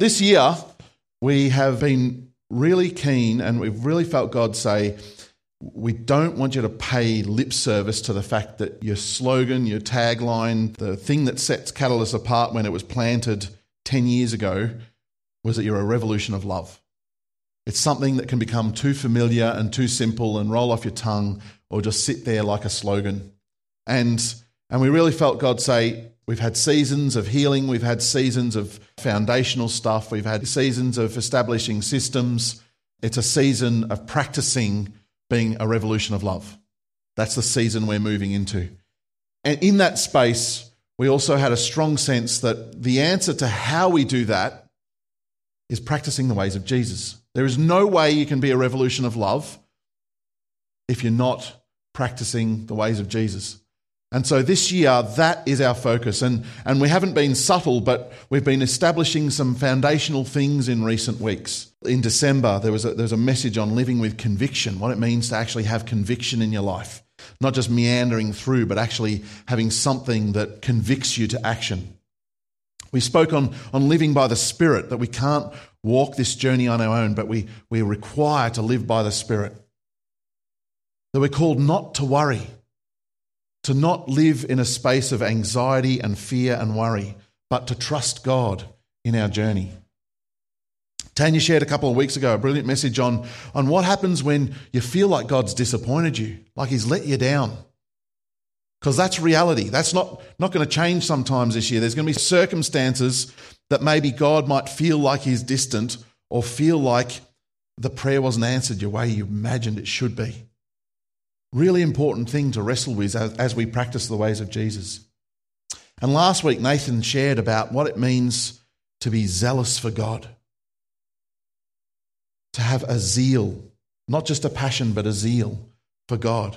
This year, we have been really keen and we've really felt God say, we don't want you to pay lip service to the fact that your slogan, your tagline, the thing that sets Catalyst apart when it was planted 10 years ago was that you're a revolution of love. It's something that can become too familiar and too simple and roll off your tongue or just sit there like a slogan. And, and we really felt God say, We've had seasons of healing, we've had seasons of foundational stuff, we've had seasons of establishing systems. It's a season of practicing being a revolution of love. That's the season we're moving into. And in that space, we also had a strong sense that the answer to how we do that is practicing the ways of Jesus. There is no way you can be a revolution of love if you're not practicing the ways of Jesus. And so this year, that is our focus. And, and we haven't been subtle, but we've been establishing some foundational things in recent weeks. In December, there was a, there was a message on living with conviction, what it means to actually have conviction in your life. Not just meandering through, but actually having something that convicts you to action. We spoke on, on living by the Spirit, that we can't walk this journey on our own, but we, we require to live by the Spirit. That we're called not to worry to not live in a space of anxiety and fear and worry, but to trust God in our journey. Tanya shared a couple of weeks ago a brilliant message on, on what happens when you feel like God's disappointed you, like He's let you down. Because that's reality. That's not, not going to change sometimes this year. There's going to be circumstances that maybe God might feel like He's distant or feel like the prayer wasn't answered your way you imagined it should be. Really important thing to wrestle with as, we practice the ways of Jesus. And last week, Nathan shared about what it means to be zealous for God, to have a zeal, not just a passion, but a zeal for God.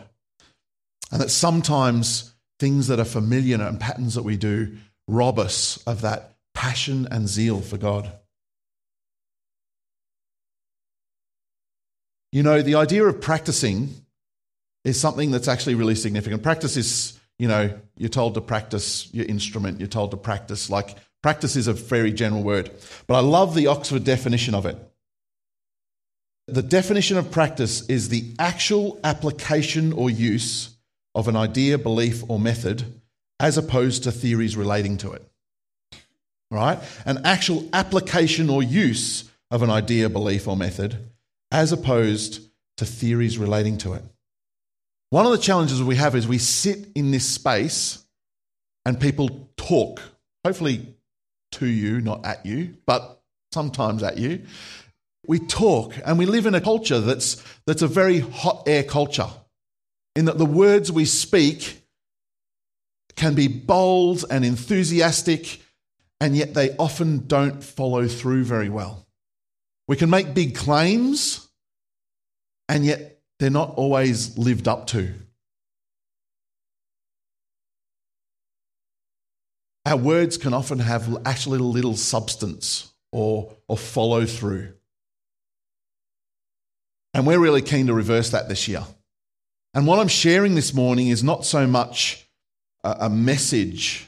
And that sometimes things that are familiar and patterns that we do rob us of that passion and zeal for God. You know, the idea of practicing is something that's actually really significant. Practice is, you know, you're told to practice your instrument, you're told to practice. Like, practice is a very general word. But I love the Oxford definition of it. The definition of practice is the actual application or use of an idea, belief, or method as opposed to theories relating to it. Right? An actual application or use of an idea, belief, or method as opposed to theories relating to it. One of the challenges we have is we sit in this space and people talk, hopefully to you, not at you, but sometimes at you. We talk and we live in a culture that's, that's a very hot air culture, in that the words we speak can be bold and enthusiastic, and yet they often don't follow through very well. We can make big claims, and yet they're not always lived up to. Our words can often have actually little substance or, or follow through. And we're really keen to reverse that this year. And what I'm sharing this morning is not so much a, a message,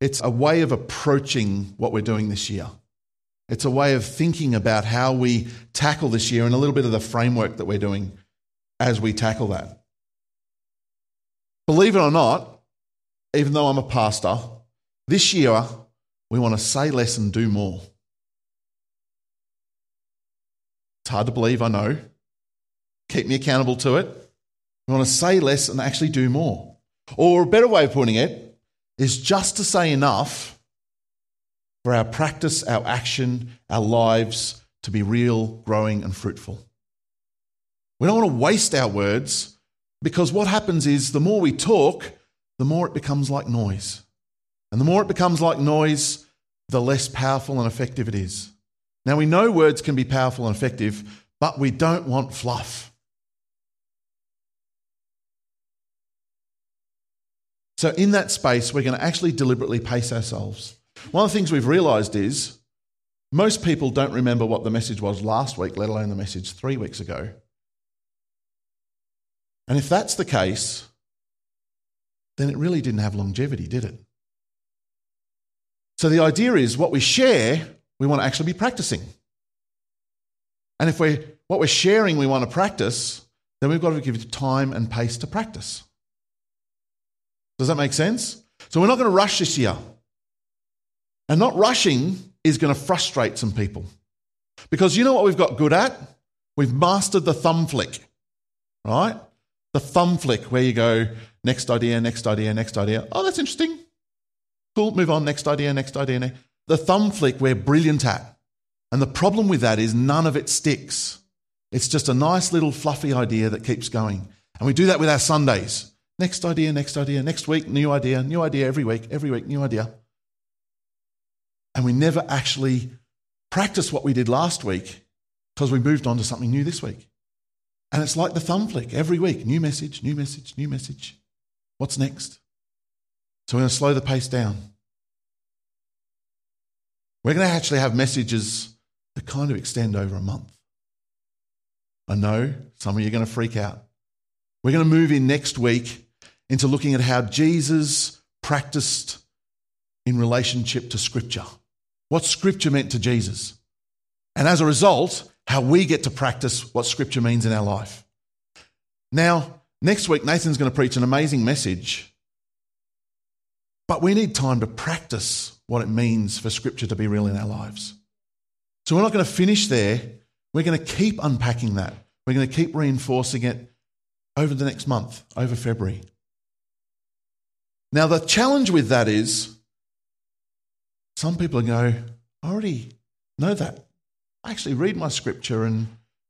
it's a way of approaching what we're doing this year. It's a way of thinking about how we tackle this year and a little bit of the framework that we're doing as we tackle that. Believe it or not, even though I'm a pastor, this year we want to say less and do more. It's hard to believe, I know. Keep me accountable to it. We want to say less and actually do more. Or a better way of putting it is just to say enough for our practice, our action, our lives to be real, growing, and fruitful. We don't want to waste our words because what happens is the more we talk, the more it becomes like noise. And the more it becomes like noise, the less powerful and effective it is. Now, we know words can be powerful and effective, but we don't want fluff. So, in that space, we're going to actually deliberately pace ourselves. One of the things we've realized is most people don't remember what the message was last week, let alone the message three weeks ago. And if that's the case, then it really didn't have longevity, did it? So the idea is what we share we want to actually be practicing. And if we're, what we're sharing we want to practice, then we've got to give it time and pace to practice. Does that make sense? So we're not going to rush this year. And not rushing is going to frustrate some people. Because you know what we've got good at? We've mastered the thumb flick, right? The thumb flick where you go, next idea, next idea, next idea. Oh, that's interesting. Cool, move on, next idea, next idea. The thumb flick we're brilliant at. And the problem with that is none of it sticks. It's just a nice little fluffy idea that keeps going. And we do that with our Sundays. Next idea, next idea, next week, new idea, new idea every week, every week, new idea. And we never actually practice what we did last week because we moved on to something new this week. And it's like the thumb flick every week new message, new message, new message. What's next? So we're going to slow the pace down. We're going to actually have messages that kind of extend over a month. I know some of you are going to freak out. We're going to move in next week into looking at how Jesus practiced in relationship to Scripture. What Scripture meant to Jesus. And as a result, how we get to practice what Scripture means in our life. Now, next week, Nathan's going to preach an amazing message, but we need time to practice what it means for Scripture to be real in our lives. So we're not going to finish there. We're going to keep unpacking that. We're going to keep reinforcing it over the next month, over February. Now, the challenge with that is some people go, I already know that. I actually read my scripture and,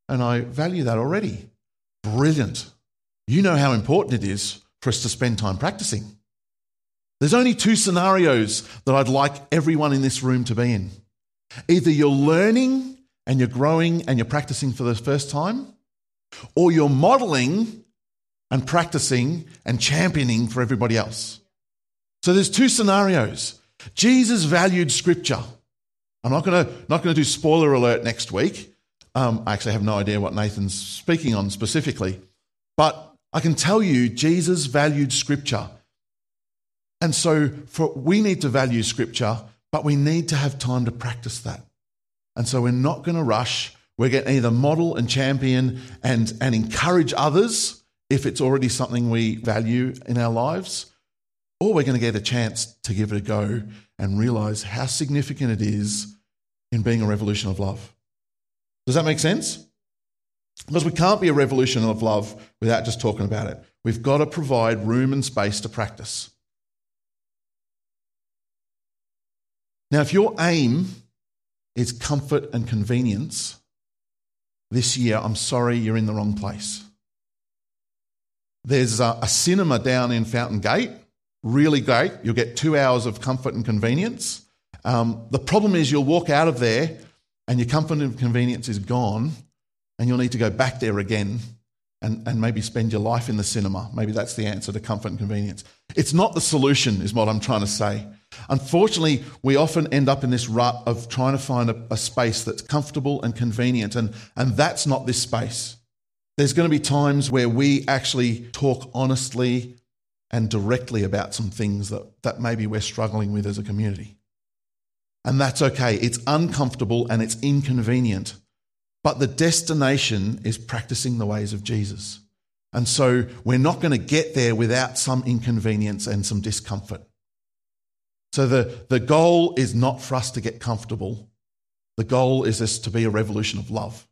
and I value that already. Brilliant. You know how important it is for us to spend time practicing. There's only two scenarios that I'd like everyone in this room to be in. Either you're learning and you're growing and you're practicing for the first time, or you're modeling and practicing and championing for everybody else. So there's two scenarios. Jesus valued scripture. I'm not going to not going to do spoiler alert next week. Um, I actually have no idea what Nathan's speaking on specifically, but I can tell you Jesus valued scripture. And so for, we need to value scripture, but we need to have time to practice that. And so we're not going to rush. We're going to either model and champion and, and encourage others if it's already something we value in our lives, or we're going to get a chance to give it a go and realize how significant it is in being a revolution of love. Does that make sense? Because we can't be a revolution of love without just talking about it. We've got to provide room and space to practice. Now, if your aim is comfort and convenience, this year, I'm sorry, you're in the wrong place. There's a, a cinema down in Fountain Gate really great. You'll get two hours of comfort and convenience. Um, the problem is you'll walk out of there and your comfort and convenience is gone, and you'll need to go back there again and, and maybe spend your life in the cinema. Maybe that's the answer to comfort and convenience. It's not the solution, is what I'm trying to say. Unfortunately, we often end up in this rut of trying to find a, a space that's comfortable and convenient, and, and that's not this space. There's going to be times where we actually talk honestly and directly about some things that, that maybe we're struggling with as a community. And that's okay. It's uncomfortable and it's inconvenient. But the destination is practicing the ways of Jesus. And so we're not going to get there without some inconvenience and some discomfort. So the, the goal is not for us to get comfortable. The goal is this to be a revolution of love.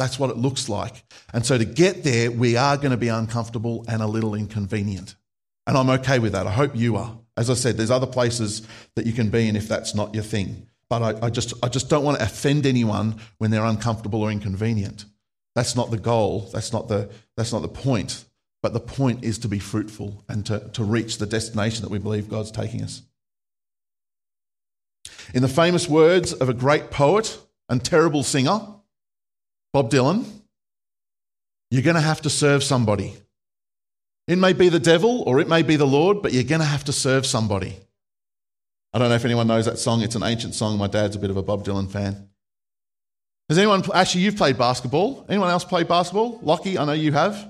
That's what it looks like. And so to get there, we are going to be uncomfortable and a little inconvenient. And I'm okay with that. I hope you are. As I said, there's other places that you can be in if that's not your thing. But I, I, just, I just don't want to offend anyone when they're uncomfortable or inconvenient. That's not the goal. That's not the, that's not the point. But the point is to be fruitful and to, to reach the destination that we believe God's taking us. In the famous words of a great poet and terrible singer, Bob Dylan, you're going to have to serve somebody. It may be the devil or it may be the Lord, but you're going to have to serve somebody. I don't know if anyone knows that song. It's an ancient song. My dad's a bit of a Bob Dylan fan. Has anyone, actually, you've played basketball. Anyone else play basketball? Lockie, I know you have.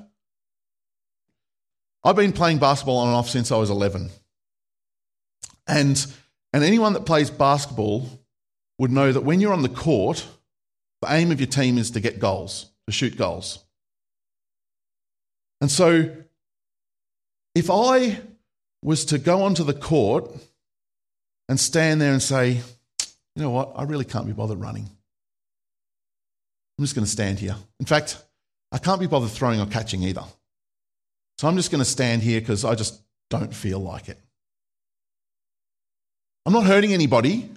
I've been playing basketball on and off since I was 11. And, and anyone that plays basketball would know that when you're on the court, the aim of your team is to get goals, to shoot goals. And so, if I was to go onto the court and stand there and say, you know what, I really can't be bothered running. I'm just going to stand here. In fact, I can't be bothered throwing or catching either. So I'm just going to stand here because I just don't feel like it. I'm not hurting anybody.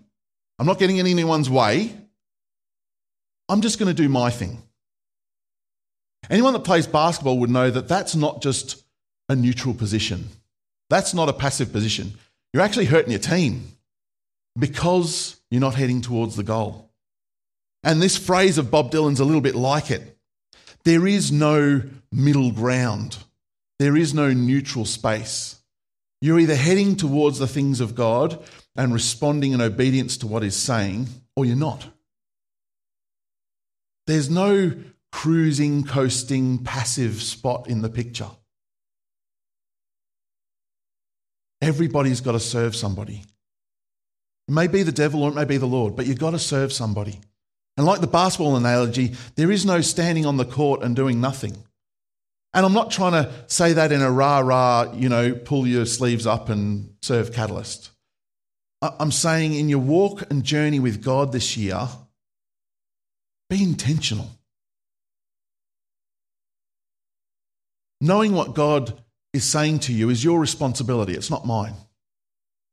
I'm not getting in anyone's way. I'm just going to do my thing. Anyone that plays basketball would know that that's not just a neutral position. That's not a passive position. You're actually hurting your team because you're not heading towards the goal. And this phrase of Bob Dylan's a little bit like it. There is no middle ground. There is no neutral space. You're either heading towards the things of God and responding in obedience to what He's saying, or you're not. There's no cruising, coasting, passive spot in the picture. Everybody's got to serve somebody. It may be the devil or it may be the Lord, but you've got to serve somebody. And like the basketball analogy, there is no standing on the court and doing nothing. And I'm not trying to say that in a rah rah, you know, pull your sleeves up and serve catalyst. I'm saying in your walk and journey with God this year, be intentional. Knowing what God is saying to you is your responsibility, it's not mine.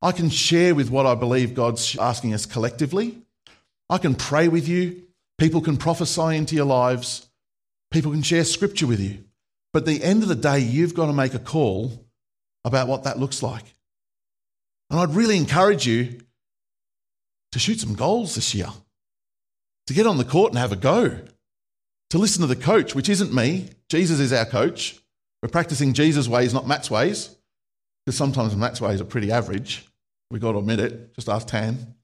I can share with what I believe God's asking us collectively. I can pray with you. People can prophesy into your lives. People can share scripture with you. But at the end of the day, you've got to make a call about what that looks like. And I'd really encourage you to shoot some goals this year, to get on the court and have a go, to listen to the coach, which isn't me. Jesus is our coach. We're practicing Jesus' ways, not Matt's ways, because sometimes Matt's ways are pretty average. We've got to admit it. Just ask Tan.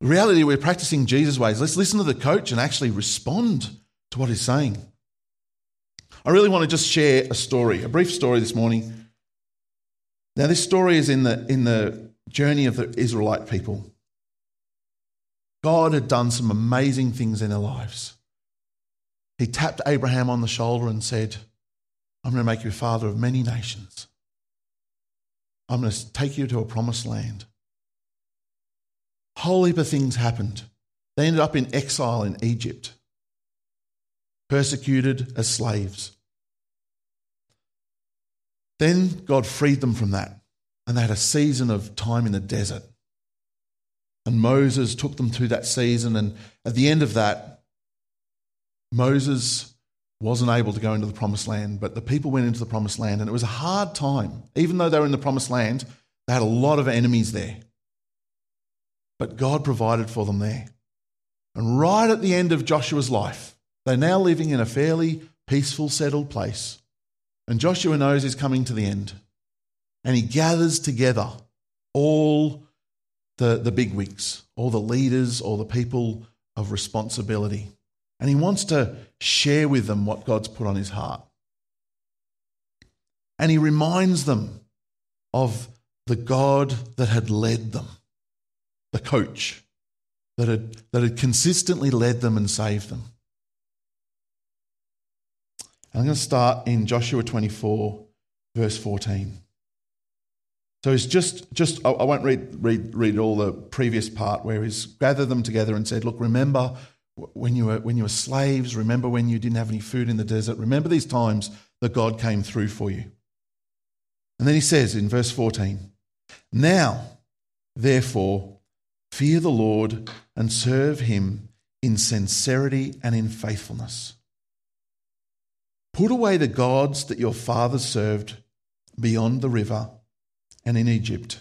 The reality, we're practicing Jesus' ways. Let's listen to the coach and actually respond to what he's saying. I really want to just share a story, a brief story this morning. Now, this story is in the, in the journey of the Israelite people. God had done some amazing things in their lives. He tapped Abraham on the shoulder and said, I'm going to make you a father of many nations. I'm going to take you to a promised land. A whole heap of things happened. They ended up in exile in Egypt, persecuted as slaves. Then God freed them from that, and they had a season of time in the desert. And Moses took them through that season, and at the end of that, Moses wasn't able to go into the promised land, but the people went into the promised land, and it was a hard time. Even though they were in the promised land, they had a lot of enemies there. But God provided for them there. And right at the end of Joshua's life, they're now living in a fairly peaceful, settled place. And Joshua knows he's coming to the end. And he gathers together all the, the bigwigs, all the leaders, all the people of responsibility. And he wants to share with them what God's put on his heart. And he reminds them of the God that had led them, the coach that had, that had consistently led them and saved them. I'm going to start in Joshua 24, verse 14. So he's just, just I won't read, read, read all the previous part where he's gathered them together and said, Look, remember when you, were, when you were slaves, remember when you didn't have any food in the desert, remember these times that God came through for you. And then he says in verse 14, Now, therefore, fear the Lord and serve him in sincerity and in faithfulness. Put away the gods that your fathers served beyond the river and in Egypt,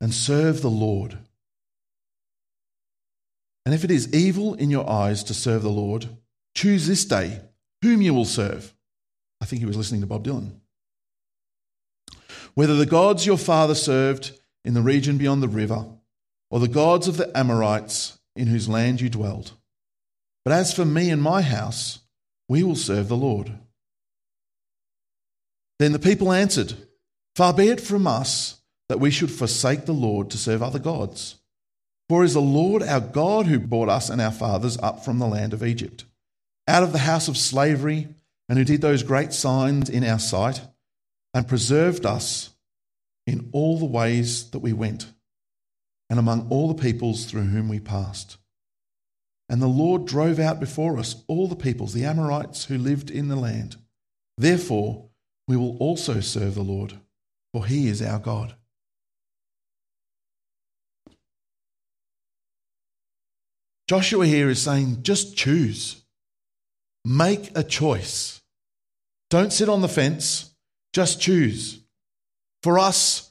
and serve the Lord. And if it is evil in your eyes to serve the Lord, choose this day whom you will serve. I think he was listening to Bob Dylan. Whether the gods your father served in the region beyond the river, or the gods of the Amorites in whose land you dwelled. But as for me and my house, we will serve the Lord. Then the people answered, Far be it from us that we should forsake the Lord to serve other gods. For it is the Lord our God who brought us and our fathers up from the land of Egypt, out of the house of slavery, and who did those great signs in our sight, and preserved us in all the ways that we went, and among all the peoples through whom we passed. And the Lord drove out before us all the peoples, the Amorites who lived in the land. Therefore, we will also serve the Lord, for he is our God. Joshua here is saying, just choose. Make a choice. Don't sit on the fence, just choose. For us,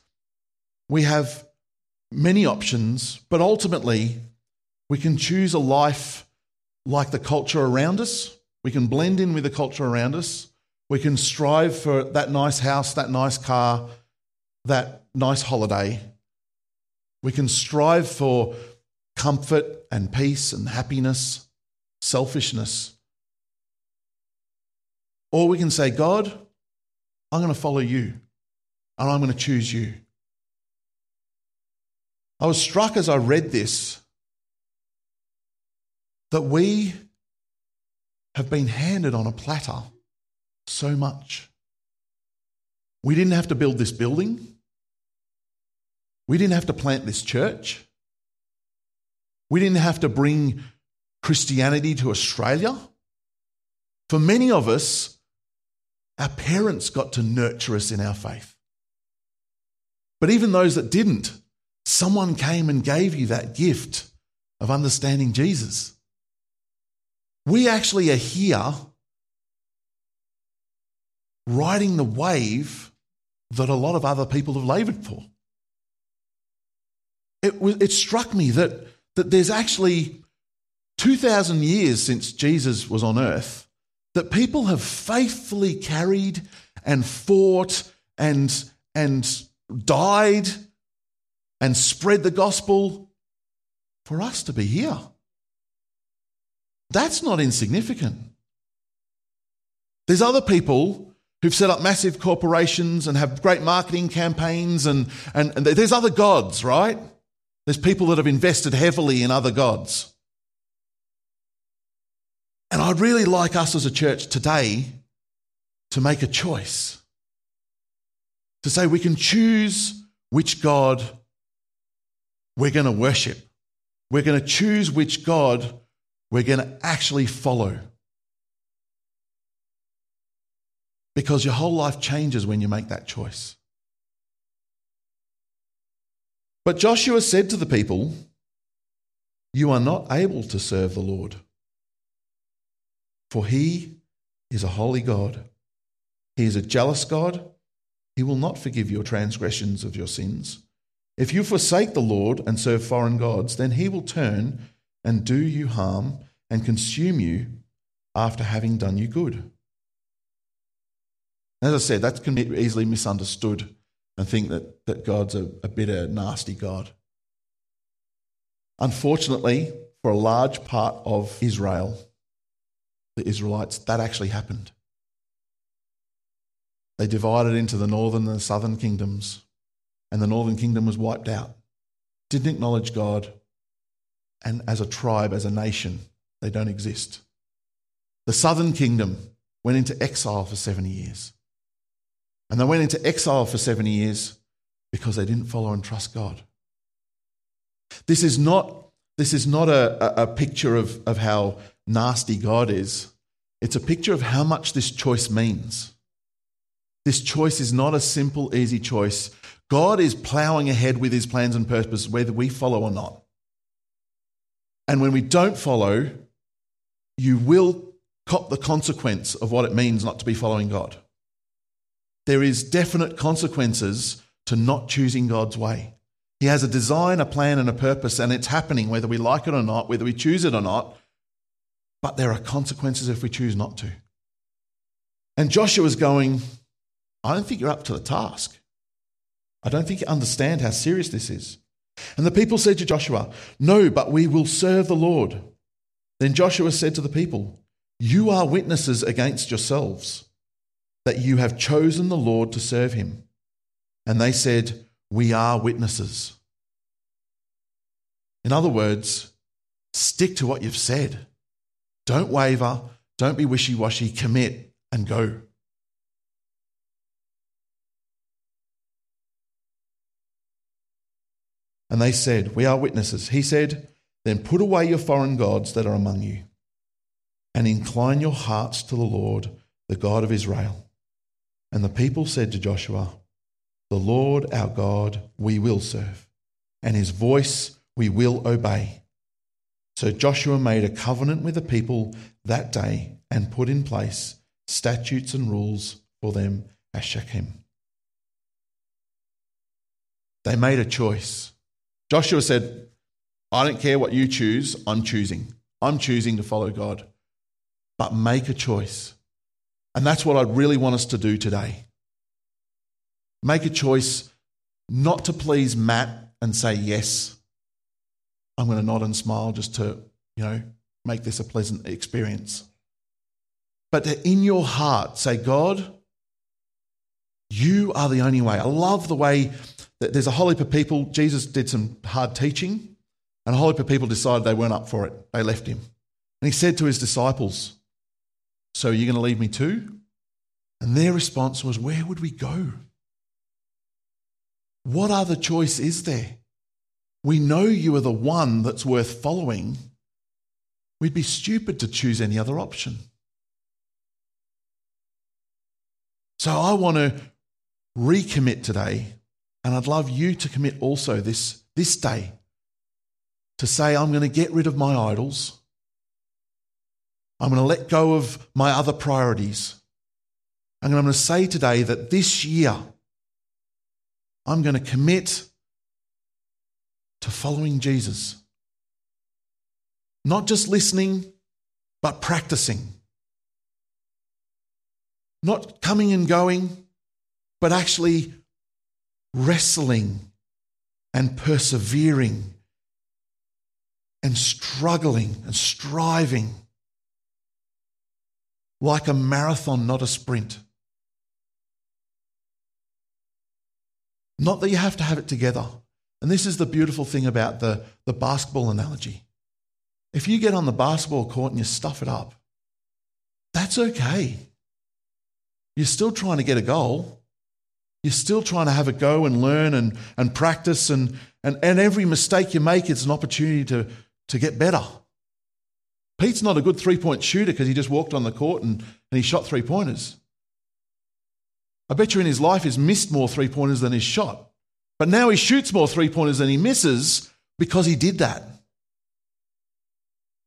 we have many options, but ultimately, we can choose a life like the culture around us. We can blend in with the culture around us. We can strive for that nice house, that nice car, that nice holiday. We can strive for comfort and peace and happiness, selfishness. Or we can say, God, I'm going to follow you and I'm going to choose you. I was struck as I read this that we have been handed on a platter so much. We didn't have to build this building. We didn't have to plant this church. We didn't have to bring Christianity to Australia. For many of us, our parents got to nurture us in our faith. But even those that didn't, someone came and gave you that gift of understanding Jesus. We actually are here riding the wave that a lot of other people have laboured for. It, it struck me that that there's actually 2,000 years since Jesus was on earth that people have faithfully carried and fought and, and died and spread the gospel for us to be here. That's not insignificant. There's other people who've set up massive corporations and have great marketing campaigns, and, and, and there's other gods, right? There's people that have invested heavily in other gods. And I'd really like us as a church today to make a choice. To say we can choose which God we're going to worship. We're going to choose which God we're going to actually follow. Because your whole life changes when you make that choice. But Joshua said to the people, You are not able to serve the Lord, for he is a holy God. He is a jealous God. He will not forgive your transgressions of your sins. If you forsake the Lord and serve foreign gods, then he will turn and do you harm and consume you after having done you good. As I said, that can be easily misunderstood and think that, that God's a, a bitter, nasty God. Unfortunately, for a large part of Israel, the Israelites, that actually happened. They divided into the northern and the southern kingdoms, and the northern kingdom was wiped out. Didn't acknowledge God, and as a tribe, as a nation, they don't exist. The southern kingdom went into exile for 70 years. And they went into exile for 70 years because they didn't follow and trust God. This is not, this is not a, a, picture of, of how nasty God is. It's a picture of how much this choice means. This choice is not a simple, easy choice. God is plowing ahead with his plans and purpose, whether we follow or not. And when we don't follow, you will cop the consequence of what it means not to be following God there is definite consequences to not choosing God's way. He has a design, a plan, and a purpose, and it's happening whether we like it or not, whether we choose it or not. But there are consequences if we choose not to. And Joshua's going, I don't think you're up to the task. I don't think you understand how serious this is. And the people said to Joshua, No, but we will serve the Lord. Then Joshua said to the people, You are witnesses against yourselves that you have chosen the Lord to serve him. And they said, We are witnesses. In other words, stick to what you've said. Don't waver, don't be wishy washy, commit and go. And they said, We are witnesses. He said, Then put away your foreign gods that are among you, and incline your hearts to the Lord, the God of Israel. And the people said to Joshua, The Lord our God we will serve, and his voice we will obey. So Joshua made a covenant with the people that day and put in place statutes and rules for them at Shechem. They made a choice. Joshua said, I don't care what you choose, I'm choosing. I'm choosing to follow God. But make a choice. And that's what I really want us to do today. Make a choice not to please Matt and say yes. I'm going to nod and smile just to, you know, make this a pleasant experience. But to in your heart say, God, you are the only way. I love the way that there's a whole heap of people. Jesus did some hard teaching, and a whole heap of people decided they weren't up for it. They left him. And he said to his disciples, So you're going to leave me too? And their response was, Where would we go? What other choice is there? We know you are the one that's worth following. We'd be stupid to choose any other option. So I want to recommit today, and I'd love you to commit also this, this day to say, I'm going to get rid of my idols. I'm going to let go of my other priorities. And I'm going to say today that this year, I'm going to commit to following Jesus. Not just listening, but practicing. Not coming and going, but actually wrestling and persevering and struggling and striving like a marathon, not a sprint. Not that you have to have it together. And this is the beautiful thing about the, the basketball analogy. If you get on the basketball court and you stuff it up, that's okay. You're still trying to get a goal. You're still trying to have a go and learn and, and practice. And, and, and every mistake you make is an opportunity to, to get better. Pete's not a good three point shooter because he just walked on the court and, and he shot three pointers. I bet you in his life he's missed more three pointers than he's shot. But now he shoots more three pointers than he misses because he did that.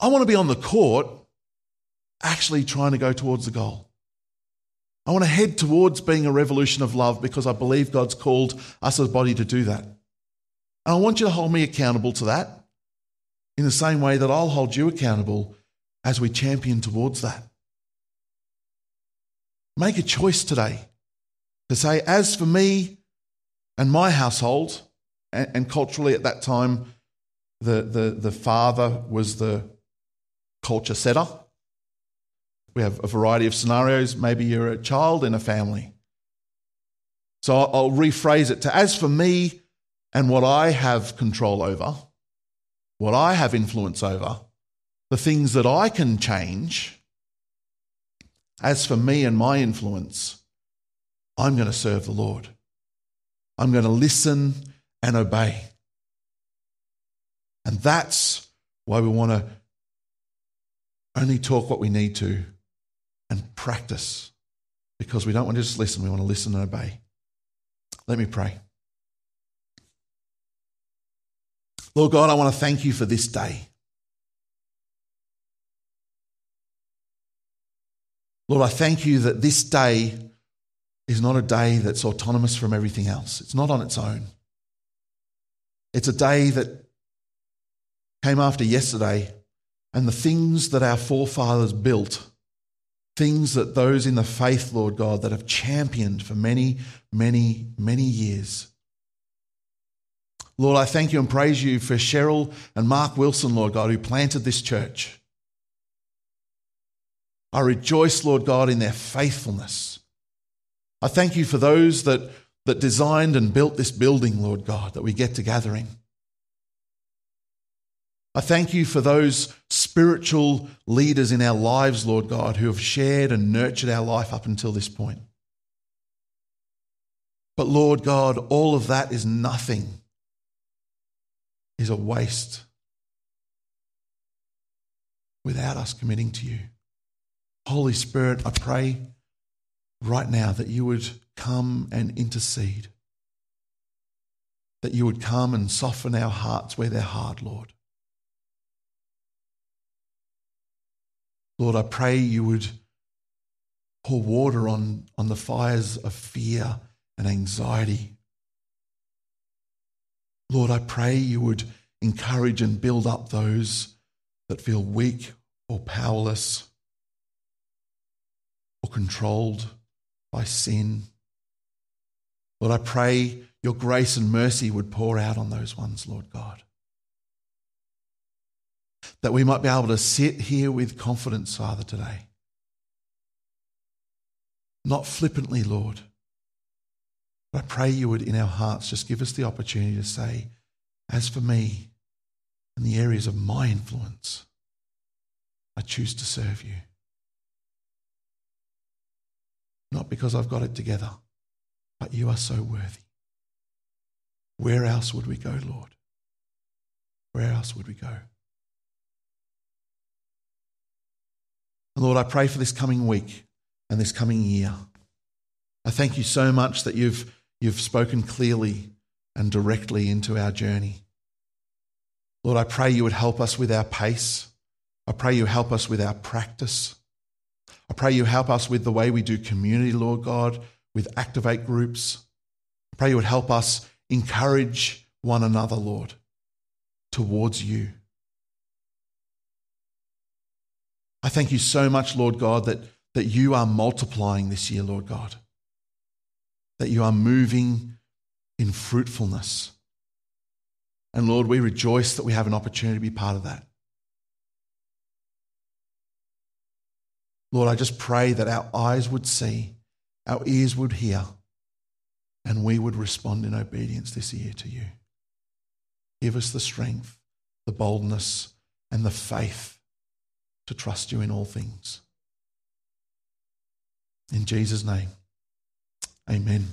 I want to be on the court actually trying to go towards the goal. I want to head towards being a revolution of love because I believe God's called us as a body to do that. And I want you to hold me accountable to that in the same way that I'll hold you accountable as we champion towards that. Make a choice today to say, as for me and my household, and, and culturally at that time, the, the, the father was the culture setter. We have a variety of scenarios. Maybe you're a child in a family. So I'll, I'll rephrase it to as for me and what I have control over, what I have influence over, the things that I can change, as for me and my influence, I'm going to serve the Lord. I'm going to listen and obey. And that's why we want to only talk what we need to and practice because we don't want to just listen, we want to listen and obey. Let me pray. Lord God, I want to thank you for this day. Lord, I thank you that this day is not a day that's autonomous from everything else. It's not on its own. It's a day that came after yesterday, and the things that our forefathers built, things that those in the faith, Lord God, that have championed for many, many, many years. Lord, I thank you and praise you for Cheryl and Mark Wilson, Lord God, who planted this church. I rejoice, Lord God, in their faithfulness. I thank you for those that, that designed and built this building, Lord God, that we get to gather in. I thank you for those spiritual leaders in our lives, Lord God, who have shared and nurtured our life up until this point. But Lord God, all of that is nothing, is a waste without us committing to you. Holy Spirit, I pray right now that you would come and intercede, that you would come and soften our hearts where they're hard, Lord. Lord, I pray you would pour water on, on the fires of fear and anxiety. Lord, I pray you would encourage and build up those that feel weak or powerless or controlled by sin. Lord, I pray your grace and mercy would pour out on those ones, Lord God. That we might be able to sit here with confidence, Father, today. Not flippantly, Lord. But I pray you would, in our hearts, just give us the opportunity to say, as for me, in the areas of my influence, I choose to serve you. Not because I've got it together, but you are so worthy. Where else would we go, Lord? Where else would we go? And Lord, I pray for this coming week and this coming year. I thank you so much that you've, you've spoken clearly and directly into our journey. Lord, I pray you would help us with our pace. I pray you help us with our practice. I pray you help us with the way we do community, Lord God, with activate groups. I pray you would help us encourage one another, Lord, towards you. I thank you so much, Lord God, that, that you are multiplying this year, Lord God, that you are moving in fruitfulness. And Lord, we rejoice that we have an opportunity to be part of that. Lord, I just pray that our eyes would see, our ears would hear, and we would respond in obedience this year to you. Give us the strength, the boldness, and the faith to trust you in all things. In Jesus' name, amen.